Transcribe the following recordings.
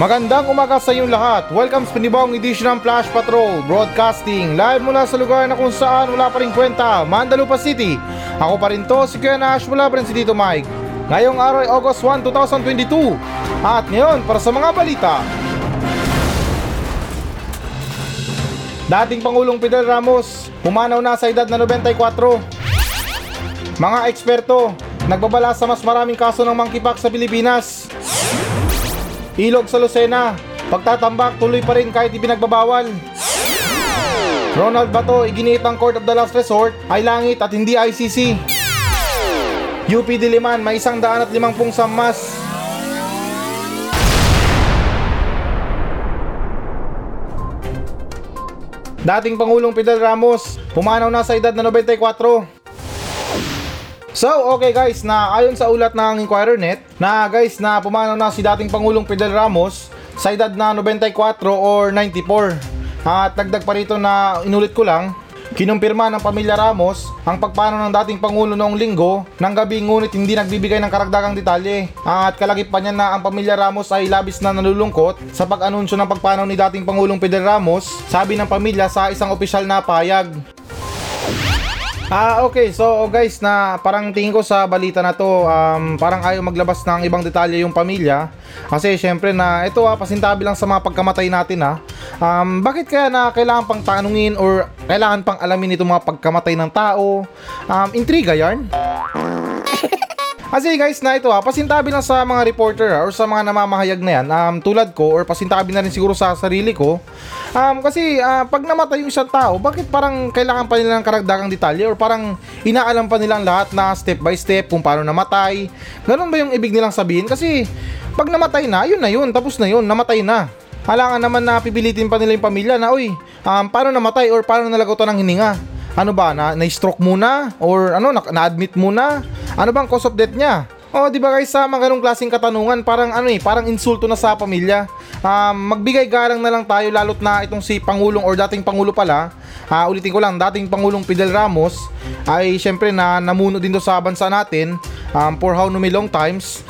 Magandang umaga sa inyong lahat. Welcome sa panibawang edisyon ng Flash Patrol Broadcasting live mula sa lugar na kung saan wala pa rin kwenta, Mandalupa City. Ako pa rin to, si Kuya Nash mula pa rin si Tito Mike. Ngayong araw ay August 1, 2022. At ngayon, para sa mga balita. Dating Pangulong Fidel Ramos, pumanaw na sa edad na 94. Mga eksperto, nagbabala sa mas maraming kaso ng monkeypox sa Pilipinas. Ilog sa Lucena, pagtatambak tuloy pa rin kahit ipinagbabawal. Ronald Bato, iginiit ang Court of the Last Resort, ay langit at hindi ICC. UP Diliman, may isang daan at limangpung sammas. Dating Pangulong Fidel Ramos, pumanaw na sa edad na 94. So, okay guys, na ayon sa ulat ng Inquirer.net, na guys, na pumanaw na si dating Pangulong Fidel Ramos sa edad na 94 or 94. At dagdag pa rito na inulit ko lang, kinumpirma ng pamilya Ramos ang pagpanaw ng dating Pangulo noong linggo ng gabi ngunit hindi nagbibigay ng karagdagang detalye. At kalagip pa niya na ang pamilya Ramos ay labis na nalulungkot sa pag-anunsyo ng pagpanaw ni dating Pangulong Fidel Ramos, sabi ng pamilya sa isang opisyal na payag. Ah, okay. So, guys, na parang tingin ko sa balita na to, um, parang ayaw maglabas ng ibang detalye yung pamilya. Kasi syempre na ito ah, pasintabi lang sa mga pagkamatay natin ah. Um, bakit kaya na kailangan pang tanungin or kailangan pang alamin itong mga pagkamatay ng tao? Um, intriga yarn? Kasi guys na ito ha, pasintabi lang sa mga reporter ha, or sa mga namamahayag na yan, um, tulad ko or pasintabi na rin siguro sa sarili ko. Um, kasi uh, pag namatay yung isang tao, bakit parang kailangan pa nila ng karagdagang detalye or parang inaalam pa nilang lahat na step by step kung paano namatay. Ganun ba yung ibig nilang sabihin? Kasi pag namatay na, yun na yun, tapos na yun, namatay na. Halangan naman na pipilitin pa nila yung pamilya na, uy, um, paano namatay or paano nalagotan ng hininga? Ano ba, na, na-stroke muna? Or ano, na- na-admit muna? Ano bang cause of death niya? Oh, di ba guys, sa mga ganung klaseng katanungan, parang ano eh, parang insulto na sa pamilya. Um, magbigay galang na lang tayo lalot na itong si Pangulong or dating Pangulo pala. Uh, ulitin ko lang, dating Pangulong Fidel Ramos ay syempre na namuno din do sa bansa natin um, for how many long times.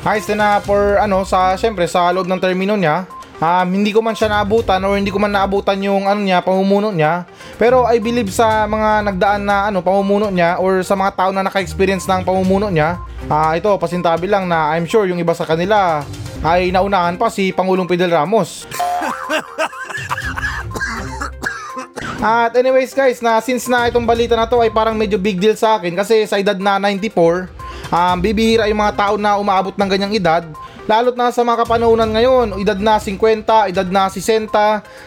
Ayos din na for ano sa syempre sa loob ng termino niya. Um, hindi ko man siya naabutan or hindi ko man naabutan yung ano niya, pamumuno niya. Pero I believe sa mga nagdaan na ano pamumuno niya or sa mga tao na naka-experience ng pamumuno niya, ah uh, ito pasintabi lang na I'm sure yung iba sa kanila ay naunahan pa si Pangulong Fidel Ramos. At anyways guys, na since na itong balita na to ay parang medyo big deal sa akin kasi sa edad na 94, um, bibihira yung mga tao na umaabot ng ganyang edad Lalo't na sa mga kapanahunan ngayon, edad na 50, edad na 60,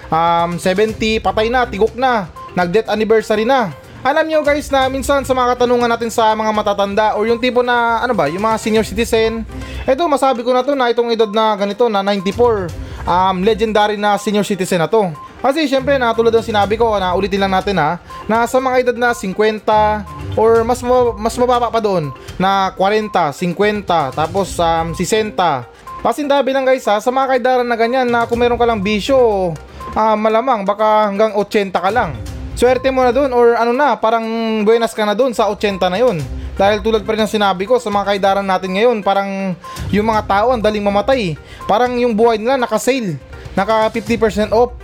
um, 70, patay na, tigok na, nag-death anniversary na. Alam nyo guys na minsan sa mga katanungan natin sa mga matatanda or yung tipo na ano ba, yung mga senior citizen. Ito masabi ko na to na itong edad na ganito na 94, um, legendary na senior citizen na to. Kasi syempre na tulad ng sinabi ko na ulitin lang natin ha, na sa mga edad na 50 or mas mas mababa pa doon na 40, 50, tapos um, 60, Pasindabi lang guys ha, sa mga kaidaran na ganyan na kung meron ka lang bisyo, ah, malamang baka hanggang 80 ka lang. Swerte mo na dun or ano na, parang buenas ka na dun sa 80 na yun. Dahil tulad pa rin ng sinabi ko sa mga kaidaran natin ngayon, parang yung mga tao ang daling mamatay. Parang yung buhay nila naka-sale, naka 50% off.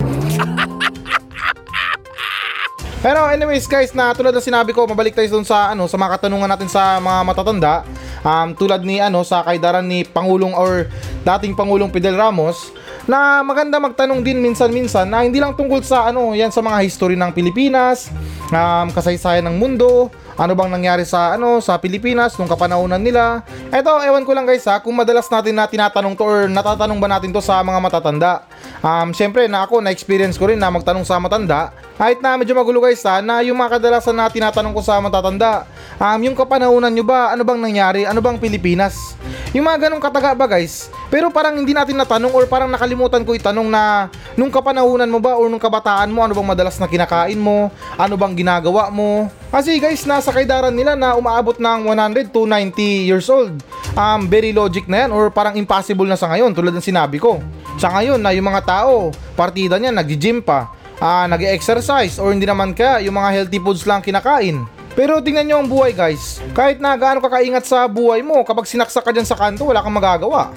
Pero anyways guys, na tulad ng sinabi ko, mabalik tayo dun sa ano, sa mga katanungan natin sa mga matatanda. Um, tulad ni ano sa kaidaran ni Pangulong or dating Pangulong Fidel Ramos na maganda magtanong din minsan-minsan na hindi lang tungkol sa ano, yan sa mga history ng Pilipinas, um, kasaysayan ng mundo, ano bang nangyari sa ano sa Pilipinas nung kapanahonan nila. Eto, ewan ko lang guys ha, kung madalas natin na tinatanong to or natatanong ba natin to sa mga matatanda. Um, syempre na ako, na-experience ko rin na magtanong sa matanda. Kahit na medyo magulo guys ha, na yung mga kadalasan na tinatanong ko sa matatanda, um, yung kapanahonan nyo ba, ano bang nangyari, ano bang Pilipinas? Yung mga ganong kataga ba guys? Pero parang hindi natin natanong or parang nakalimutan ko itanong na nung kapanahunan mo ba or nung kabataan mo ano bang madalas na kinakain mo? Ano bang ginagawa mo? Kasi guys, nasa kaidaran nila na umaabot ng 100 to 90 years old. Um, very logic na yan or parang impossible na sa ngayon tulad ng sinabi ko. Sa ngayon na yung mga tao, partida niya nagji-gym pa, uh, nag-exercise or hindi naman kaya yung mga healthy foods lang kinakain. Pero tingnan nyo ang buhay guys. Kahit na gaano ka kaingat sa buhay mo, kapag sinaksak ka dyan sa kanto, wala kang magagawa.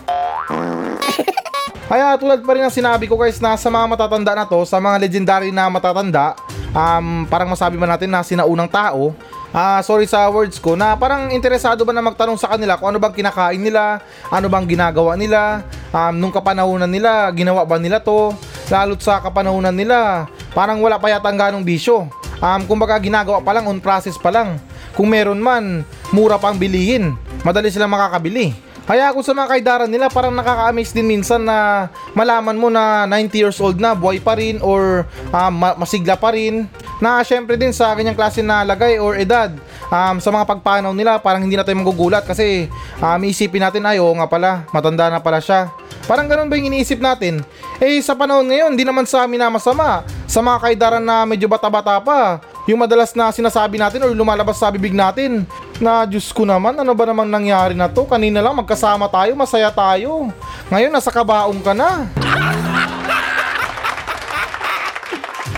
Kaya tulad pa rin ng sinabi ko guys na sa mga matatanda na to, sa mga legendary na matatanda, um, parang masabi man natin na sinaunang tao, ah sorry sa words ko, na parang interesado ba na magtanong sa kanila kung ano bang kinakain nila, ano bang ginagawa nila, um, nung kapanahunan nila, ginawa ba nila to, lalo't sa kapanahunan nila, parang wala pa yata ganong bisyo. Um, kumbaga ginagawa pa lang, on process pa lang. Kung meron man, mura pang bilihin. Madali silang makakabili. Kaya kung sa mga kaidaran nila, parang nakaka-amaze din minsan na malaman mo na 90 years old na, buhay pa rin or ma- masigla pa rin. Na syempre din sa kanyang klase na lagay or edad, um, sa mga pagpanaw nila, parang hindi na tayo magugulat kasi um, isipin natin, ay oo nga pala, matanda na pala siya. Parang ganun ba yung iniisip natin? Eh sa panahon ngayon, di naman sa amin na masama. Sa mga kaidaran na medyo bata-bata pa, yung madalas na sinasabi natin or lumalabas sa bibig natin na Diyos ko naman, ano ba namang nangyari na to? Kanina lang magkasama tayo, masaya tayo. Ngayon nasa kabaong ka na.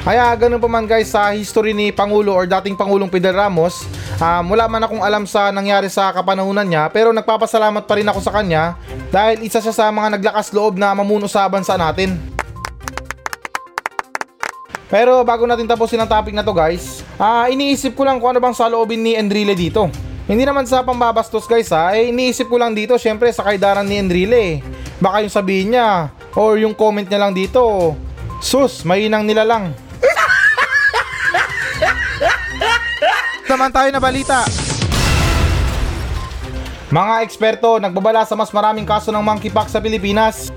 Kaya ganun pa man guys sa history ni Pangulo or dating Pangulong Fidel Ramos, um, wala man akong alam sa nangyari sa kapanahunan niya pero nagpapasalamat pa rin ako sa kanya dahil isa siya sa mga naglakas loob na mamuno sa bansa natin. Pero bago natin tapusin ang topic na to guys, ah iniisip ko lang kung ano bang saloobin ni Enrile dito. Hindi naman sa pambabastos guys ha, eh iniisip ko lang dito syempre sa kaidaran ni Enrile. Baka yung sabihin niya or yung comment niya lang dito, sus, mainang nila lang. Naman tayo na balita. Mga eksperto nagbabala sa mas maraming kaso ng monkeypox sa Pilipinas.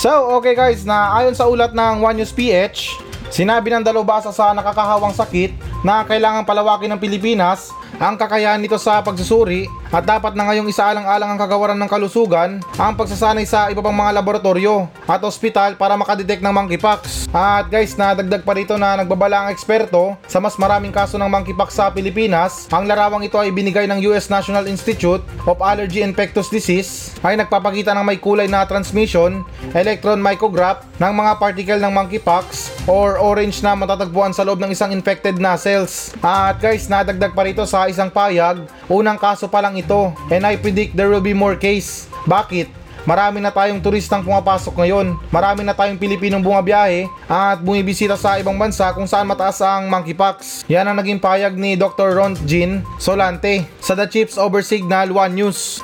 So, okay guys, na ayon sa ulat ng One News PH, sinabi ng dalubhasa sa nakakahawang sakit na kailangan palawakin ng Pilipinas ang kakayahan nito sa pagsusuri at dapat na ngayong isaalang-alang ang kagawaran ng kalusugan ang pagsasanay sa iba pang mga laboratorio at ospital para makadetect ng monkeypox. At guys, nadagdag pa rito na nagbabala ang eksperto sa mas maraming kaso ng monkeypox sa Pilipinas. Ang larawang ito ay binigay ng US National Institute of Allergy and Infectious Disease ay nagpapakita ng may kulay na transmission, electron micrograph ng mga particle ng monkeypox or orange na matatagpuan sa loob ng isang infected na cells. At guys, nadagdag pa rito sa isang payag, unang kaso pa lang ito and I predict there will be more case. Bakit? Marami na tayong turistang pumapasok ngayon. Marami na tayong Pilipinong bumabiyahe at bumibisita sa ibang bansa kung saan mataas ang monkeypox. Yan ang naging payag ni Dr. Ron Jean Solante sa The Chiefs Over Signal 1 News.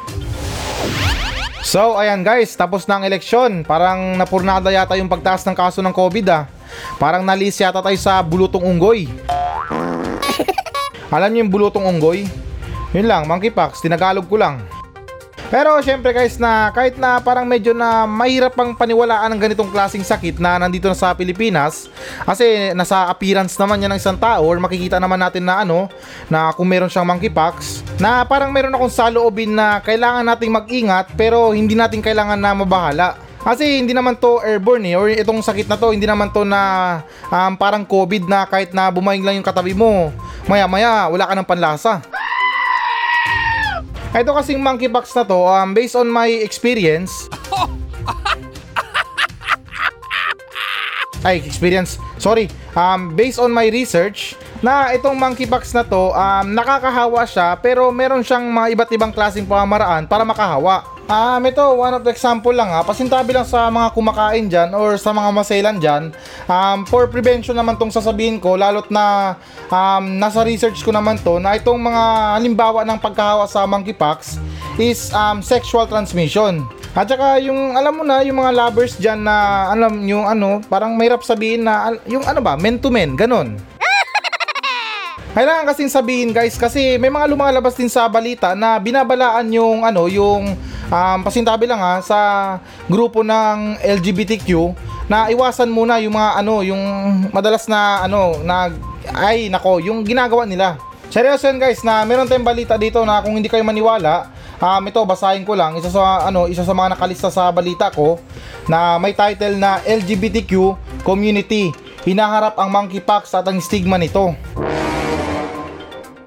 So, ayan guys, tapos na ang eleksyon. Parang napurnada yata yung pagtaas ng kaso ng COVID ah. Parang nalis yata tayo sa bulutong unggoy. Alam niyo yung bulutong unggoy? Yun lang, monkeypox, tinagalog ko lang. Pero syempre guys na kahit na parang medyo na mahirap pang paniwalaan ng ganitong klaseng sakit na nandito na sa Pilipinas kasi nasa appearance naman yan ng isang tao or makikita naman natin na ano na kung meron siyang monkeypox na parang meron akong saloobin na kailangan nating mag-ingat pero hindi natin kailangan na mabahala. Kasi hindi naman to airborne eh, or itong sakit na to, hindi naman to na um, parang COVID na kahit na bumaing lang yung katabi mo, maya maya wala ka ng panlasa. Ito kasing monkeypox na to, um, based on my experience, ay experience, sorry, um, based on my research, na itong monkeypox na to, um, nakakahawa siya pero meron siyang mga iba't ibang klaseng pamamaraan para makahawa. Um, ito, one of the example lang ha, pasintabi lang sa mga kumakain dyan or sa mga maselan dyan, um, for prevention naman tong sasabihin ko, lalot na um, nasa research ko naman to, na itong mga halimbawa ng pagkahawa sa monkeypox is um, sexual transmission. At saka yung alam mo na yung mga lovers diyan na alam yung ano, parang mahirap sabihin na yung ano ba, men to men, ganun. Kailangan kasing sabihin guys kasi may mga lumalabas din sa balita na binabalaan yung ano, yung um, pasintabi lang ha sa grupo ng LGBTQ na iwasan muna yung mga ano, yung madalas na ano, na ay nako, yung ginagawa nila. Seryoso yan guys na meron tayong balita dito na kung hindi kayo maniwala, um, ito basahin ko lang isa sa ano, isa sa mga nakalista sa balita ko na may title na LGBTQ community hinaharap ang monkeypox at ang stigma nito.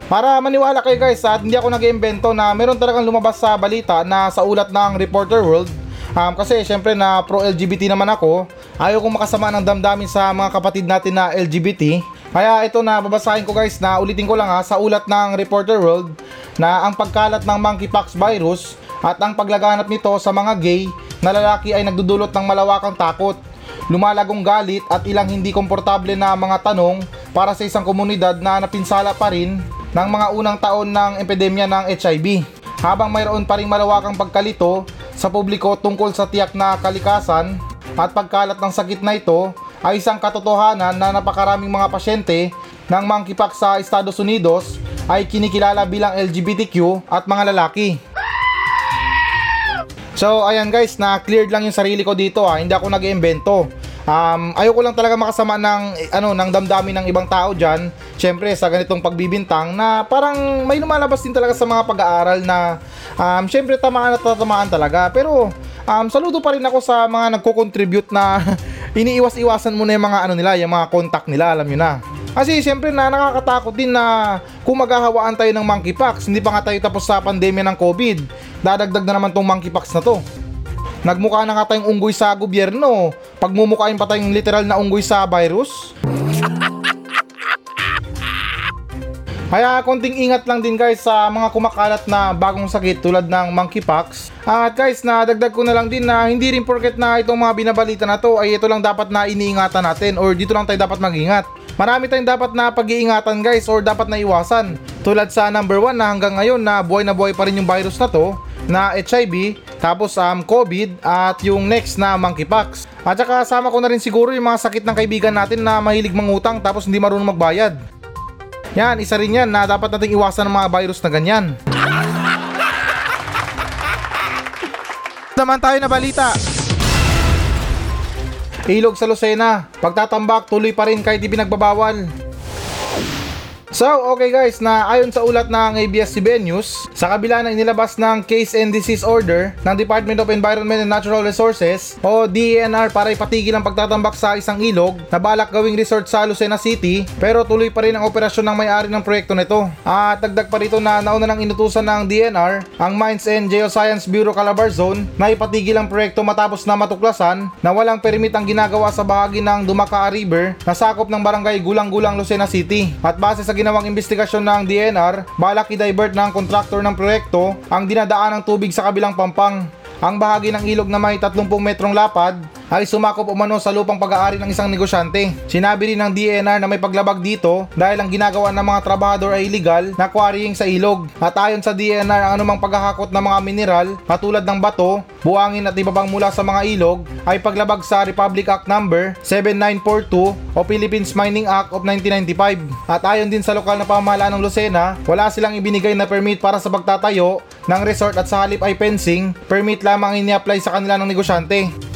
Para maniwala kayo guys at hindi ako nag-iimbento na meron talagang lumabas sa balita na sa ulat ng Reporter World Um, kasi syempre na pro-LGBT naman ako, ayaw kong makasama ng damdamin sa mga kapatid natin na LGBT. Kaya ito na babasahin ko guys na ulitin ko lang ha sa ulat ng Reporter World na ang pagkalat ng monkeypox virus at ang paglaganap nito sa mga gay na lalaki ay nagdudulot ng malawakang takot, lumalagong galit at ilang hindi komportable na mga tanong para sa isang komunidad na napinsala pa rin ng mga unang taon ng epidemya ng HIV. Habang mayroon pa rin malawakang pagkalito sa publiko tungkol sa tiyak na kalikasan at pagkalat ng sakit na ito ay isang katotohanan na napakaraming mga pasyente ng monkeypox sa Estados Unidos ay kinikilala bilang LGBTQ at mga lalaki. So ayan guys, na cleared lang yung sarili ko dito ah, hindi ako nag-iimbento. Um, ayoko lang talaga makasama ng ano ng damdamin ng ibang tao diyan. Syempre sa ganitong pagbibintang na parang may lumalabas din talaga sa mga pag-aaral na um, syempre tamaan at tatamaan talaga. Pero um, saludo pa rin ako sa mga nagko-contribute na iniiwas-iwasan muna yung mga ano nila, yung mga contact nila, alam niyo na. Kasi siyempre na nakakatakot din na kung maghahawaan tayo ng monkeypox, hindi pa nga tayo tapos sa pandemya ng COVID, dadagdag na naman tong monkeypox na to. Nagmukha na nga tayong unggoy sa gobyerno, pagmumukain pa tayong literal na unggoy sa virus. Kaya konting ingat lang din guys sa mga kumakalat na bagong sakit tulad ng monkeypox. At guys, nadagdag ko na lang din na hindi rin porket na itong mga binabalita na to ay ito lang dapat na iniingatan natin or dito lang tayo dapat mag-ingat. Marami tayong dapat na pag-iingatan guys or dapat na iwasan. Tulad sa number 1 na hanggang ngayon na buhay na buhay pa rin yung virus na to na HIV, tapos um, COVID at yung next na monkeypox. At saka kasama ko na rin siguro yung mga sakit ng kaibigan natin na mahilig mangutang tapos hindi marunong magbayad. Yan, isa rin yan na dapat nating iwasan ng mga virus na ganyan. Naman tayo na balita. Ilog sa Lucena, pagtatambak tuloy pa rin kahit di pinagbabawal. So, okay guys, na ayon sa ulat ng ABS-CBN News, sa kabila ng inilabas ng Case and Disease Order ng Department of Environment and Natural Resources o DENR para ipatigil ang pagtatambak sa isang ilog na balak gawing resort sa Lucena City, pero tuloy pa rin ang operasyon ng may-ari ng proyekto nito. At dagdag pa rito na nauna nang inutusan ng DNR ang Mines and Geoscience Bureau Calabar Zone na ipatigil ang proyekto matapos na matuklasan na walang permit ang ginagawa sa bahagi ng Dumaca River na sakop ng barangay Gulang-Gulang Lucena City. At base sa ginawang investigasyon ng DNR, balak i-divert ng kontraktor ng proyekto ang dinadaan ng tubig sa kabilang pampang. Ang bahagi ng ilog na may 30 metrong lapad ay sumakop umano sa lupang pag-aari ng isang negosyante. Sinabi rin ng DNR na may paglabag dito dahil ang ginagawa ng mga trabahador ay illegal na quarrying sa ilog. At ayon sa DNR, ang anumang paghahakot ng mga mineral katulad ng bato, buhangin at iba pang mula sa mga ilog ay paglabag sa Republic Act number 7942 o Philippines Mining Act of 1995. At ayon din sa lokal na pamahalaan ng Lucena, wala silang ibinigay na permit para sa pagtatayo ng resort at sa halip ay fencing, permit lamang ini-apply sa kanila ng negosyante.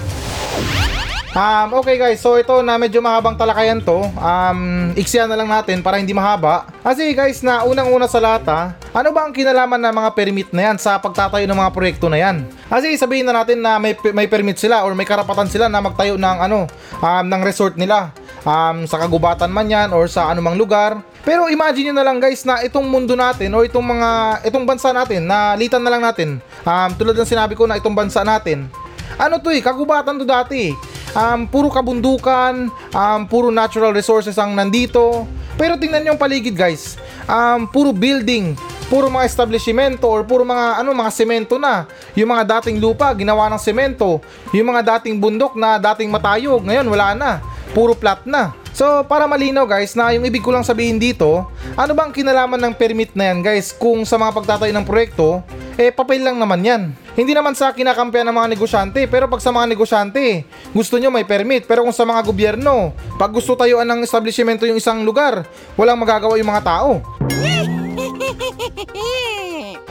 Um, okay guys, so ito na medyo mahabang talakayan to. Um, iksiyan na lang natin para hindi mahaba. Kasi guys, na unang-una sa lahat ha, ano ba ang kinalaman ng mga permit na yan sa pagtatayo ng mga proyekto na yan? Kasi sabihin na natin na may, may permit sila or may karapatan sila na magtayo ng ano, um, ng resort nila. Um, sa kagubatan man yan or sa anumang lugar. Pero imagine nyo na lang guys na itong mundo natin o itong mga, itong bansa natin, na litan na lang natin. Um, tulad ng sinabi ko na itong bansa natin. Ano to eh, kagubatan to dati um, puro kabundukan, um, puro natural resources ang nandito. Pero tingnan niyo ang paligid guys. Um, puro building, puro mga establishmento or puro mga ano mga semento na. Yung mga dating lupa ginawa ng semento. Yung mga dating bundok na dating matayog, ngayon wala na. Puro flat na. So, para malinaw guys, na yung ibig ko lang sabihin dito, ano bang kinalaman ng permit na yan guys kung sa mga pagtatayo ng proyekto, eh papel lang naman yan. Hindi naman sa kinakampihan ng mga negosyante, pero pag sa mga negosyante, gusto nyo may permit. Pero kung sa mga gobyerno, pag gusto tayuan ng establishmento yung isang lugar, walang magagawa yung mga tao.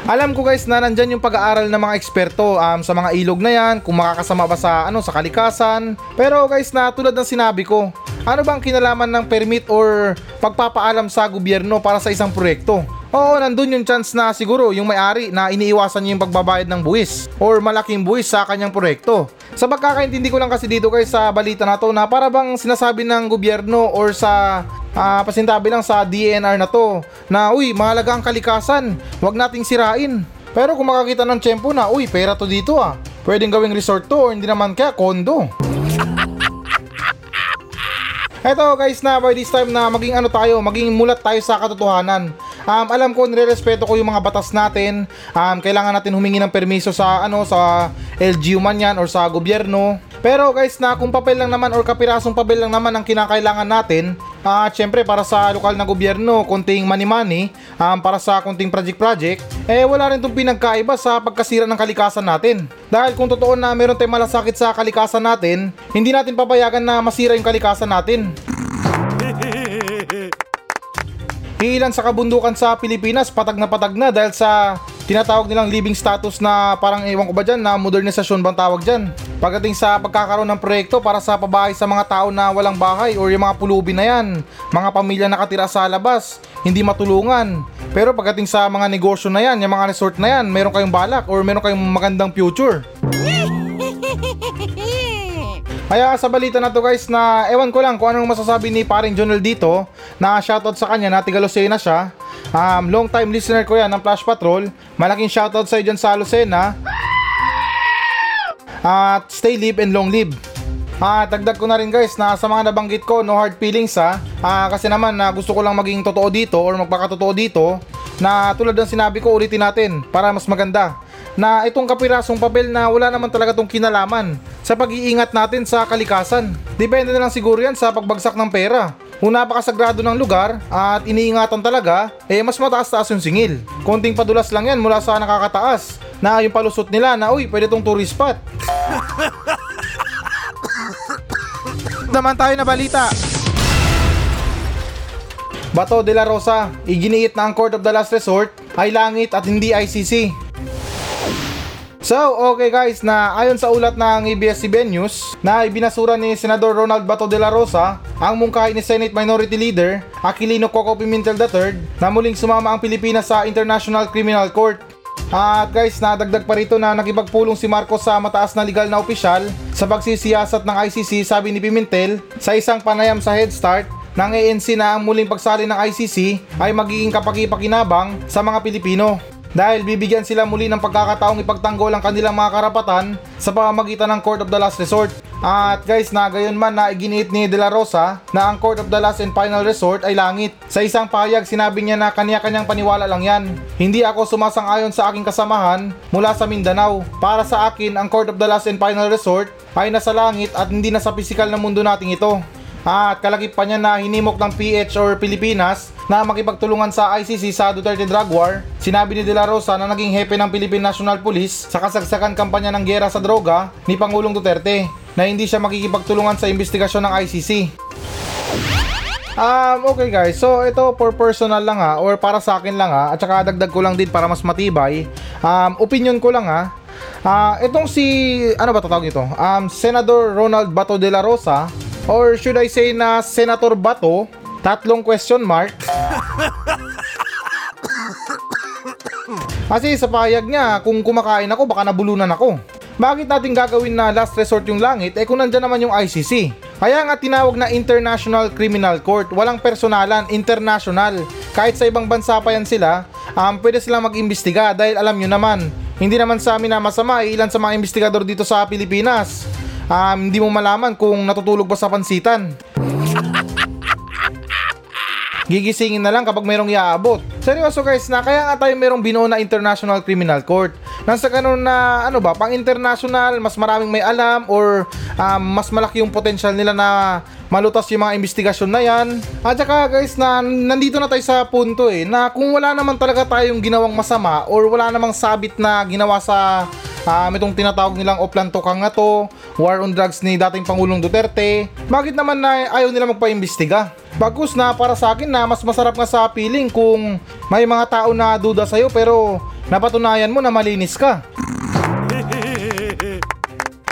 Alam ko guys na nandyan yung pag-aaral ng mga eksperto um, sa mga ilog na yan, kung makakasama ba sa, ano, sa kalikasan. Pero guys na tulad ng sinabi ko, ano bang kinalaman ng permit or pagpapaalam sa gobyerno para sa isang proyekto? Oo, nandun yung chance na siguro yung may-ari na iniiwasan niya yung pagbabayad ng buwis or malaking buwis sa kanyang proyekto. Sa pagkakaintindi ko lang kasi dito guys sa balita na to na para bang sinasabi ng gobyerno or sa uh, pasintabi lang sa DNR na to na uy mahalaga ang kalikasan, wag nating sirain. Pero kung makakita ng tiyempo na uy pera to dito ah, pwedeng gawing resort to or hindi naman kaya kondo. Eto guys na by this time na maging ano tayo, maging mulat tayo sa katotohanan. um, alam ko nirerespeto ko yung mga batas natin. Um, kailangan natin humingi ng permiso sa ano sa LGU man yan or sa gobyerno. Pero guys na kung papel lang naman or kapirasong papel lang naman ang kinakailangan natin, at syempre para sa lokal na gobyerno, konting money-money, um, para sa konting project-project, eh wala rin itong pinagkaiba sa pagkasira ng kalikasan natin. Dahil kung totoo na meron tayong malasakit sa kalikasan natin, hindi natin papayagan na masira yung kalikasan natin. Ilan sa kabundukan sa Pilipinas patag na patag na dahil sa tinatawag nilang living status na parang ewan ko ba dyan na modernisasyon bang tawag dyan. Pagdating sa pagkakaroon ng proyekto para sa pabahay sa mga tao na walang bahay or yung mga pulubi na yan, mga pamilya nakatira sa labas, hindi matulungan. Pero pagdating sa mga negosyo na yan, yung mga resort na yan, meron kayong balak or meron kayong magandang future. Kaya sa balita na to guys na ewan ko lang kung anong masasabi ni paring Jonel dito na shoutout sa kanya na tiga Lucena siya. Um, long time listener ko yan ng Flash Patrol. Malaking shoutout sa dyan sa Lucena. At stay live and long live. Ah, dagdag ko na rin guys na sa mga nabanggit ko, no hard feelings ha. Ah, kasi naman na gusto ko lang maging totoo dito or magpakatotoo dito na tulad ng sinabi ko ulitin natin para mas maganda na itong kapirasong papel na wala naman talaga tong kinalaman sa pag-iingat natin sa kalikasan. Depende na lang siguro yan sa pagbagsak ng pera. Kung napakasagrado ng lugar at iniingatan talaga, eh mas mataas-taas yung singil. Konting padulas lang yan mula sa nakakataas na yung palusot nila na uy pwede tong tourist spot. Naman tayo na balita. Bato de la Rosa, iginiit na ang Court of the Last Resort ay langit at hindi ICC. So, okay guys, na ayon sa ulat ng ABS-CBN News na ibinasura ni Senador Ronald Bato de la Rosa ang mungkahi ni Senate Minority Leader Aquilino Coco Pimentel III na muling sumama ang Pilipinas sa International Criminal Court. At guys, nadagdag pa rito na nakipagpulong si Marcos sa mataas na legal na opisyal sa pagsisiyasat ng ICC sabi ni Pimentel sa isang panayam sa Head Start ng ANC na ang muling pagsali ng ICC ay magiging kapakipakinabang sa mga Pilipino dahil bibigyan sila muli ng pagkakataong ipagtanggol ang kanilang mga karapatan sa pamamagitan ng Court of the Last Resort. At guys, na gayon man na iginiit ni De La Rosa na ang Court of the Last and Final Resort ay langit. Sa isang pahayag, sinabi niya na kanya-kanyang paniwala lang yan. Hindi ako sumasang-ayon sa aking kasamahan mula sa Mindanao. Para sa akin, ang Court of the Last and Final Resort ay nasa langit at hindi nasa pisikal na mundo nating ito. At kalakip pa niya na hinimok ng PH or Pilipinas na makipagtulungan sa ICC sa Duterte Drug War. Sinabi ni De La Rosa na naging hepe ng Philippine National Police sa kasagsagan kampanya ng gera sa droga ni Pangulong Duterte na hindi siya makikipagtulungan sa investigasyon ng ICC. Um, okay guys, so ito for personal lang ha, or para sa akin lang ha, at saka dagdag ko lang din para mas matibay. Um, opinion ko lang ha, Ah, uh, itong si ano ba tatawag nito? Um, Senador Ronald Bato de la Rosa or should I say na Senator Bato? Tatlong question mark. Kasi sa payag niya, kung kumakain ako, baka nabulunan ako. Bakit natin gagawin na last resort yung langit eh kung nandyan naman yung ICC? Kaya nga tinawag na International Criminal Court, walang personalan, international. Kahit sa ibang bansa pa yan sila, um, pwede silang mag-imbestiga dahil alam nyo naman, hindi naman sa amin na masama, ilan sa mga investigador dito sa Pilipinas. Um, hindi mo malaman kung natutulog ba sa pansitan. Gigisingin na lang kapag mayroong iaabot. Seryoso guys na kaya nga tayo mayroong binuo na International Criminal Court. Nasa ganun na ano ba, pang international, mas maraming may alam or um, mas malaki yung potential nila na malutas yung mga investigasyon na yan. At saka guys na nandito na tayo sa punto eh na kung wala naman talaga tayong ginawang masama or wala namang sabit na ginawa sa um, itong tinatawag nilang Oplantokan nga to, war on drugs ni dating Pangulong Duterte, bakit naman na ayaw nila magpaimbestiga? Bagus na para sa akin na mas masarap nga sa feeling kung may mga tao na duda sa'yo pero napatunayan mo na malinis ka.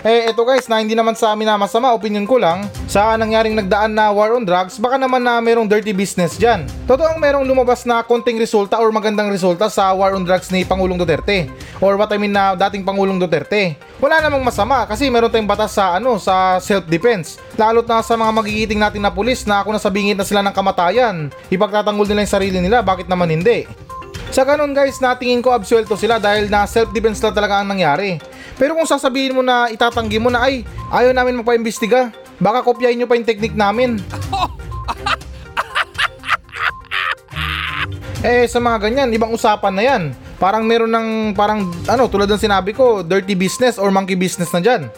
Eh, eto guys, na hindi naman sa amin na masama, opinion ko lang, sa nangyaring nagdaan na war on drugs, baka naman na merong dirty business dyan. Totoong merong lumabas na konting resulta or magandang resulta sa war on drugs ni Pangulong Duterte. Or what I mean na dating Pangulong Duterte. Wala namang masama kasi meron tayong batas sa ano sa self-defense. Lalo't na sa mga magigiting natin na pulis na kung nasa bingit na sila ng kamatayan, ipagtatanggol nila yung sarili nila, bakit naman hindi? Sa ganun guys, natingin ko absuelto sila dahil na self-defense lang talaga ang nangyari. Pero kung sasabihin mo na itatanggi mo na ay ayaw namin magpaimbestiga, baka kopyahin nyo pa yung technique namin. Eh sa mga ganyan, ibang usapan na yan. Parang meron ng parang ano tulad ng sinabi ko, dirty business or monkey business na dyan.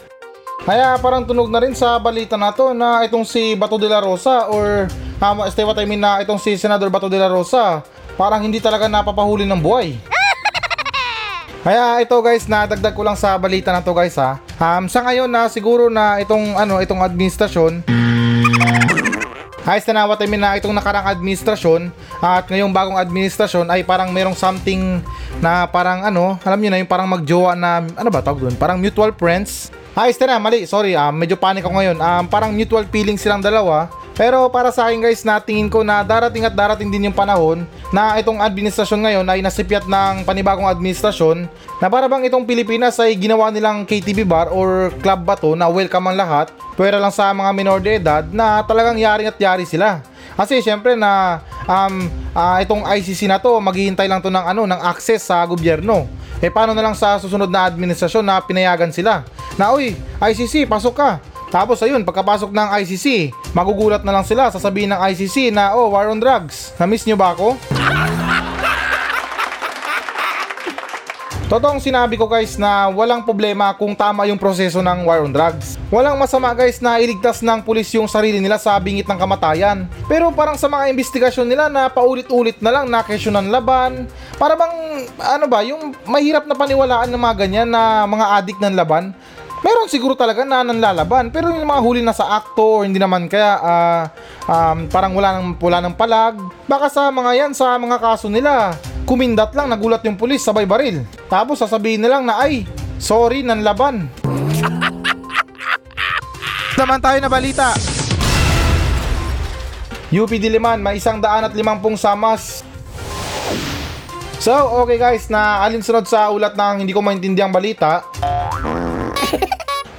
Kaya parang tunog na rin sa balita na to na itong si Bato de la Rosa or um, stay what I mean na itong si Senador Bato de la Rosa parang hindi talaga napapahuli ng buhay. Kaya ito guys, nadagdag ko lang sa balita na to guys ha. Um, sa ngayon na siguro na itong ano itong administrasyon Ayos na nawat I mean na itong nakarang administrasyon at ngayong bagong administrasyon ay parang merong something na parang ano, alam niyo na yung parang magjowa na ano ba tawag doon? Parang mutual friends. Ayos na na, mali, sorry, ah, medyo panic ako ngayon. Um, parang mutual feelings silang dalawa. Pero para sa akin guys, na tingin ko na darating at darating din yung panahon na itong administrasyon ngayon ay nasipyat ng panibagong administrasyon na para bang itong Pilipinas ay ginawa nilang KTV bar or club ba to na welcome ang lahat pwera lang sa mga minor de edad na talagang yaring at yari sila. Kasi syempre na um, ah, itong ICC na to maghihintay lang to ng ano ng access sa gobyerno. Eh paano na lang sa susunod na administrasyon na pinayagan sila? Na uy, ICC, pasok ka. Tapos ayun, pagkapasok ng ICC, magugulat na lang sila, sasabihin ng ICC na, oh, war on drugs. Na-miss nyo ba ako? Totoong sinabi ko guys na walang problema kung tama yung proseso ng war on drugs. Walang masama guys na iligtas ng pulis yung sarili nila sa bingit ng kamatayan. Pero parang sa mga investigasyon nila na paulit-ulit na lang na ng laban. Para bang ano ba yung mahirap na paniwalaan ng mga ganyan na mga adik ng laban. Meron siguro talaga na nanlalaban pero yung mga huli na sa akto or hindi naman kaya ah, um, parang wala nang wala ng palag. Baka sa mga yan sa mga kaso nila kumindat lang nagulat yung pulis sabay baril. Tapos sasabihin na lang na ay sorry nanlaban. Naman tayo na balita. UP Diliman, may isang daan at limampung samas So, okay guys, na alinsunod sa ulat ng hindi ko maintindihan balita.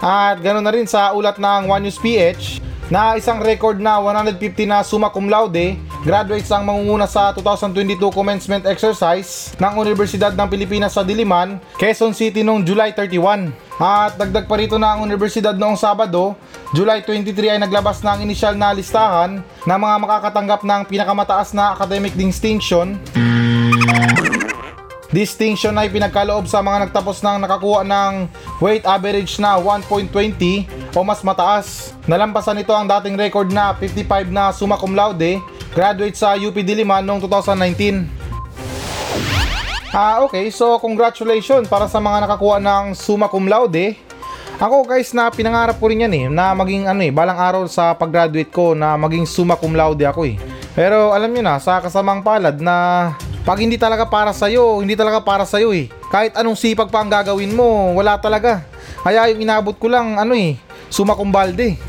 At ganoon na rin sa ulat ng One News PH na isang record na 150 na summa cum laude graduates ang mangunguna sa 2022 commencement exercise ng Universidad ng Pilipinas sa Diliman, Quezon City noong July 31. At dagdag pa rito na ang universidad noong Sabado, July 23 ay naglabas ng inisyal na listahan ng mga makakatanggap ng pinakamataas na academic distinction Distinction ay pinagkaloob sa mga nagtapos ng nakakuha ng weight average na 1.20 o mas mataas. Nalampasan nito ang dating record na 55 na summa cum laude, graduate sa UP Diliman noong 2019. Ah, okay. So, congratulations para sa mga nakakuha ng summa cum laude. Ako guys na pinangarap ko rin yan eh na maging ano eh balang araw sa pag-graduate ko na maging summa cum laude ako eh. Pero alam niyo na sa kasamang palad na pag hindi talaga para sa hindi talaga para sa eh. Kahit anong sipag pa ang gagawin mo, wala talaga. Kaya yung inabot ko lang ano eh, summa cum balde.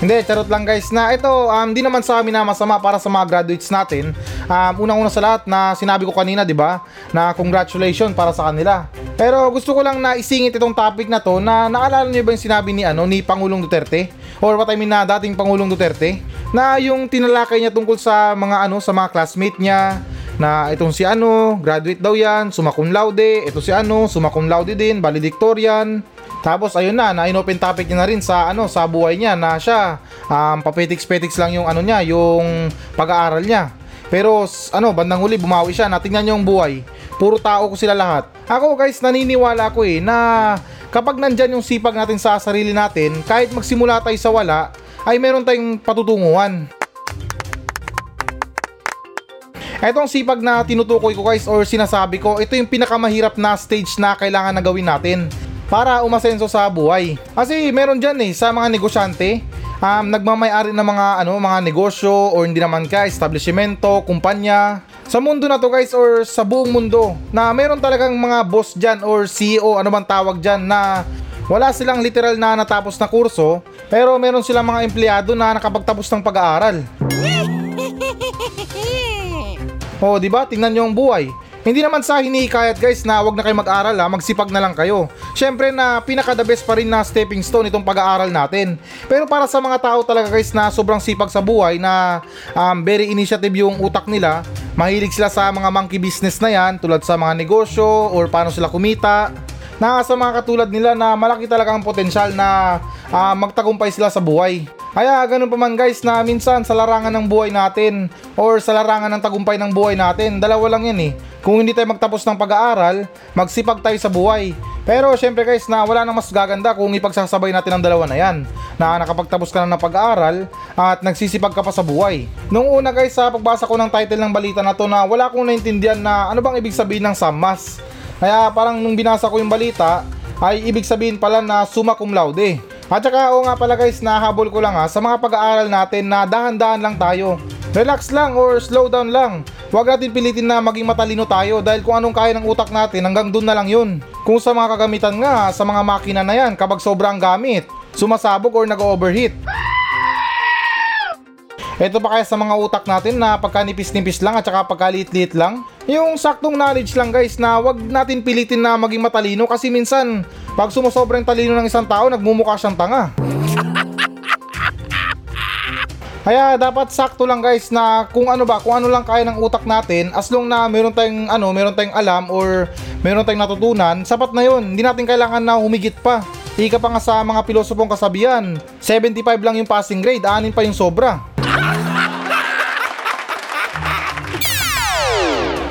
Hindi, charot lang guys na ito, um, di naman sa amin na masama para sa mga graduates natin. Um, unang-una sa lahat na sinabi ko kanina, di ba? Na congratulations para sa kanila. Pero gusto ko lang na isingit itong topic na to na naalala niyo ba yung sinabi ni ano ni Pangulong Duterte? Or what I mean na dating Pangulong Duterte? Na yung tinalakay niya tungkol sa mga ano sa mga classmate niya na itong si ano, graduate daw yan, summa laude, ito si ano, summa laude din, valedictorian. Tapos ayun na, na inopen topic niya na rin sa ano sa buhay niya na siya um, papetiks-petiks lang yung ano niya, yung pag-aaral niya. Pero ano, bandang huli bumawi siya, natingnan niyo yung buhay. Puro tao ko sila lahat. Ako guys, naniniwala ko eh na kapag nandyan yung sipag natin sa sarili natin, kahit magsimula tayo sa wala, ay meron tayong patutunguhan. Etong sipag na tinutukoy ko guys or sinasabi ko, ito yung pinakamahirap na stage na kailangan na gawin natin para umasenso sa buhay. Kasi meron dyan eh, sa mga negosyante, um, nagmamayari ng mga ano mga negosyo or hindi naman ka establishmento, kumpanya. Sa mundo na to guys or sa buong mundo na meron talagang mga boss dyan or CEO ano bang tawag dyan na wala silang literal na natapos na kurso pero meron silang mga empleyado na nakapagtapos ng pag-aaral. Oh, di ba? Tingnan niyo ang buhay. Hindi naman sa hinihikayat guys na wag na kayo mag-aral ha, magsipag na lang kayo. Syempre na pinaka the best pa rin na stepping stone itong pag-aaral natin. Pero para sa mga tao talaga guys na sobrang sipag sa buhay na um, very initiative yung utak nila, mahilig sila sa mga monkey business na yan tulad sa mga negosyo or paano sila kumita. Na sa mga katulad nila na malaki talaga ang potensyal na ah, magtagumpay sila sa buhay. Kaya ganun pa man guys na minsan sa larangan ng buhay natin or sa larangan ng tagumpay ng buhay natin, dalawa lang yan eh. Kung hindi tayo magtapos ng pag-aaral, magsipag tayo sa buhay. Pero syempre guys na wala nang mas gaganda kung ipagsasabay natin ang dalawa na yan. Na nakapagtapos ka na ng pag-aaral at nagsisipag ka pa sa buhay. Nung una guys sa pagbasa ko ng title ng balita na to na wala akong naintindihan na ano bang ibig sabihin ng sammas. Kaya parang nung binasa ko yung balita ay ibig sabihin pala na summa cum laude. At saka oo nga pala guys, nahabol ko lang ha, sa mga pag-aaral natin na dahan-dahan lang tayo. Relax lang or slow down lang. Huwag natin pilitin na maging matalino tayo dahil kung anong kaya ng utak natin hanggang doon na lang yun. Kung sa mga kagamitan nga, sa mga makina na yan kapag sobrang gamit, sumasabog or nag-overheat. Ito pa kaya sa mga utak natin na pagkanipis-nipis lang at saka pagkaliit-liit lang? Yung saktong knowledge lang guys na wag natin pilitin na maging matalino kasi minsan pag sumusobrang talino ng isang tao nagmumukha siyang tanga. Kaya dapat sakto lang guys na kung ano ba, kung ano lang kaya ng utak natin as long na meron tayong ano, meron tayong alam or meron tayong natutunan, sapat na 'yun. Hindi natin kailangan na humigit pa. Ika pa nga sa mga pilosopong kasabihan, 75 lang yung passing grade, anin pa yung sobra.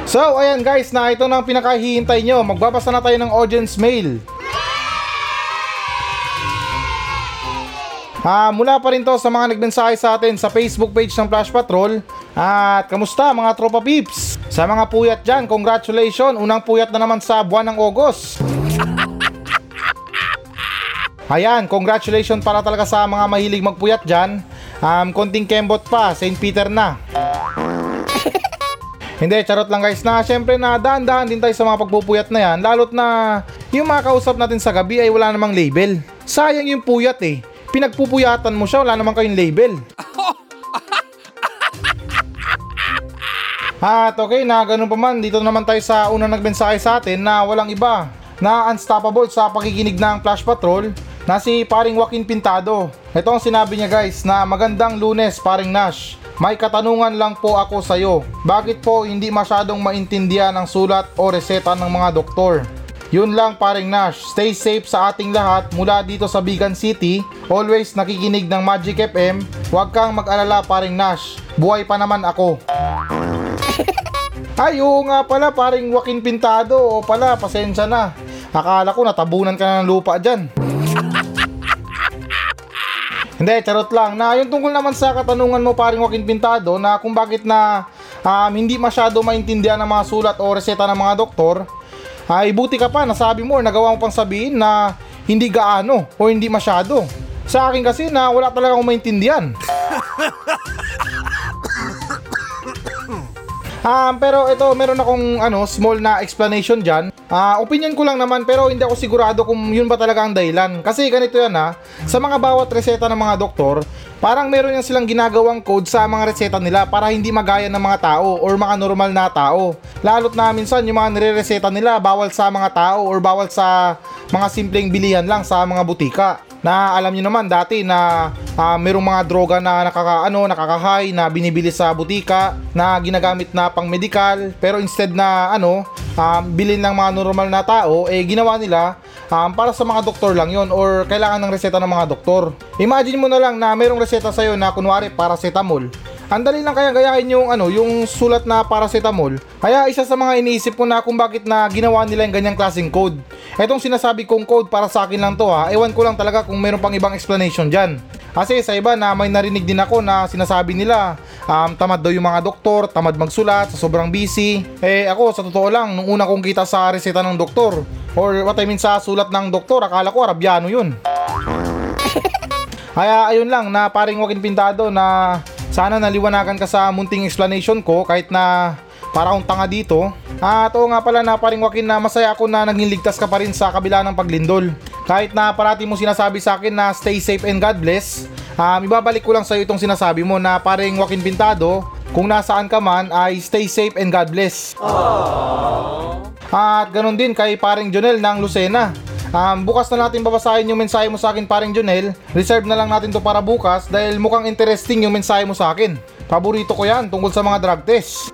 So, ayan guys, na ito na ang pinakahihintay nyo. Magbabasa na tayo ng audience mail. Ah, mula pa rin to sa mga nagmensahe sa atin sa Facebook page ng Flash Patrol. At kamusta mga tropa peeps? Sa mga puyat dyan, congratulations. Unang puyat na naman sa buwan ng August. Ayan, congratulations para talaga sa mga mahilig magpuyat dyan. Um, konting kembot pa, St. Peter na. Hindi, charot lang guys na syempre na dahan-dahan din tayo sa mga pagpupuyat na yan Lalot na yung mga kausap natin sa gabi ay wala namang label Sayang yung puyat eh Pinagpupuyatan mo siya, wala namang kayong label At okay na ganun pa man, dito naman tayo sa unang nagmensahe sa atin na walang iba na unstoppable sa pakikinig ng Flash Patrol na si paring Joaquin Pintado. Ito ang sinabi niya guys na magandang lunes paring Nash. May katanungan lang po ako sa iyo. Bakit po hindi masyadong maintindihan ang sulat o reseta ng mga doktor? Yun lang paring Nash. Stay safe sa ating lahat mula dito sa Bigan City. Always nakikinig ng Magic FM. Huwag kang mag-alala paring Nash. Buhay pa naman ako. Ay, oo nga pala, paring Joaquin Pintado. O pala, pasensya na. Akala ko natabunan ka na ng lupa dyan. Hindi, charot lang. Na yung tungkol naman sa katanungan mo paring Joaquin Pintado na kung bakit na um, hindi masyado maintindihan ng mga sulat o reseta ng mga doktor, ay buti ka pa, nasabi mo or nagawa mo pang sabihin na hindi gaano o hindi masyado. Sa akin kasi na wala talaga akong maintindihan. Um, pero ito, meron akong ano, small na explanation dyan. Ah, opinion ko lang naman pero hindi ako sigurado kung yun ba talaga ang dahilan. Kasi ganito yan ha, sa mga bawat reseta ng mga doktor, parang meron yan silang ginagawang code sa mga reseta nila para hindi magaya ng mga tao or mga normal na tao. Lalot na minsan yung mga nire-reseta nila bawal sa mga tao or bawal sa mga simpleng bilihan lang sa mga butika na alam niyo naman dati na uh, merong mga droga na nakaka ano nakakahay na binibili sa butika na ginagamit na pang medical pero instead na ano um, bilhin ng mga normal na tao eh ginawa nila um, para sa mga doktor lang yon or kailangan ng reseta ng mga doktor. Imagine mo na lang na merong reseta sa na kunwari paracetamol ang dali lang kaya gayahin yung ano, yung sulat na paracetamol. Kaya isa sa mga iniisip ko na kung bakit na ginawa nila yung ganyang klaseng code. Etong sinasabi kong code para sa akin lang to ha. Ewan ko lang talaga kung meron pang ibang explanation diyan. Kasi sa iba na may narinig din ako na sinasabi nila um, tamad daw yung mga doktor, tamad magsulat, sa sobrang busy. Eh ako sa totoo lang, nung una kong kita sa reseta ng doktor or what I mean sa sulat ng doktor, akala ko Arabiano yun. Kaya ayun lang na paring Joaquin Pintado na sana naliwanagan ka sa munting explanation ko kahit na para akong tanga dito. At oo nga pala na paring Joaquin na masaya ako na naging ligtas ka pa rin sa kabila ng paglindol. Kahit na parati mo sinasabi sa akin na stay safe and God bless, um, ibabalik ko lang sa iyo itong sinasabi mo na paring Joaquin Pintado, kung nasaan ka man ay stay safe and God bless. Aww. At ganun din kay paring Jonel ng Lucena. Um, bukas na natin babasahin yung mensahe mo sa akin paring Jonel. Reserve na lang natin to para bukas dahil mukhang interesting yung mensahe mo sa akin. Paborito ko yan tungkol sa mga drug test.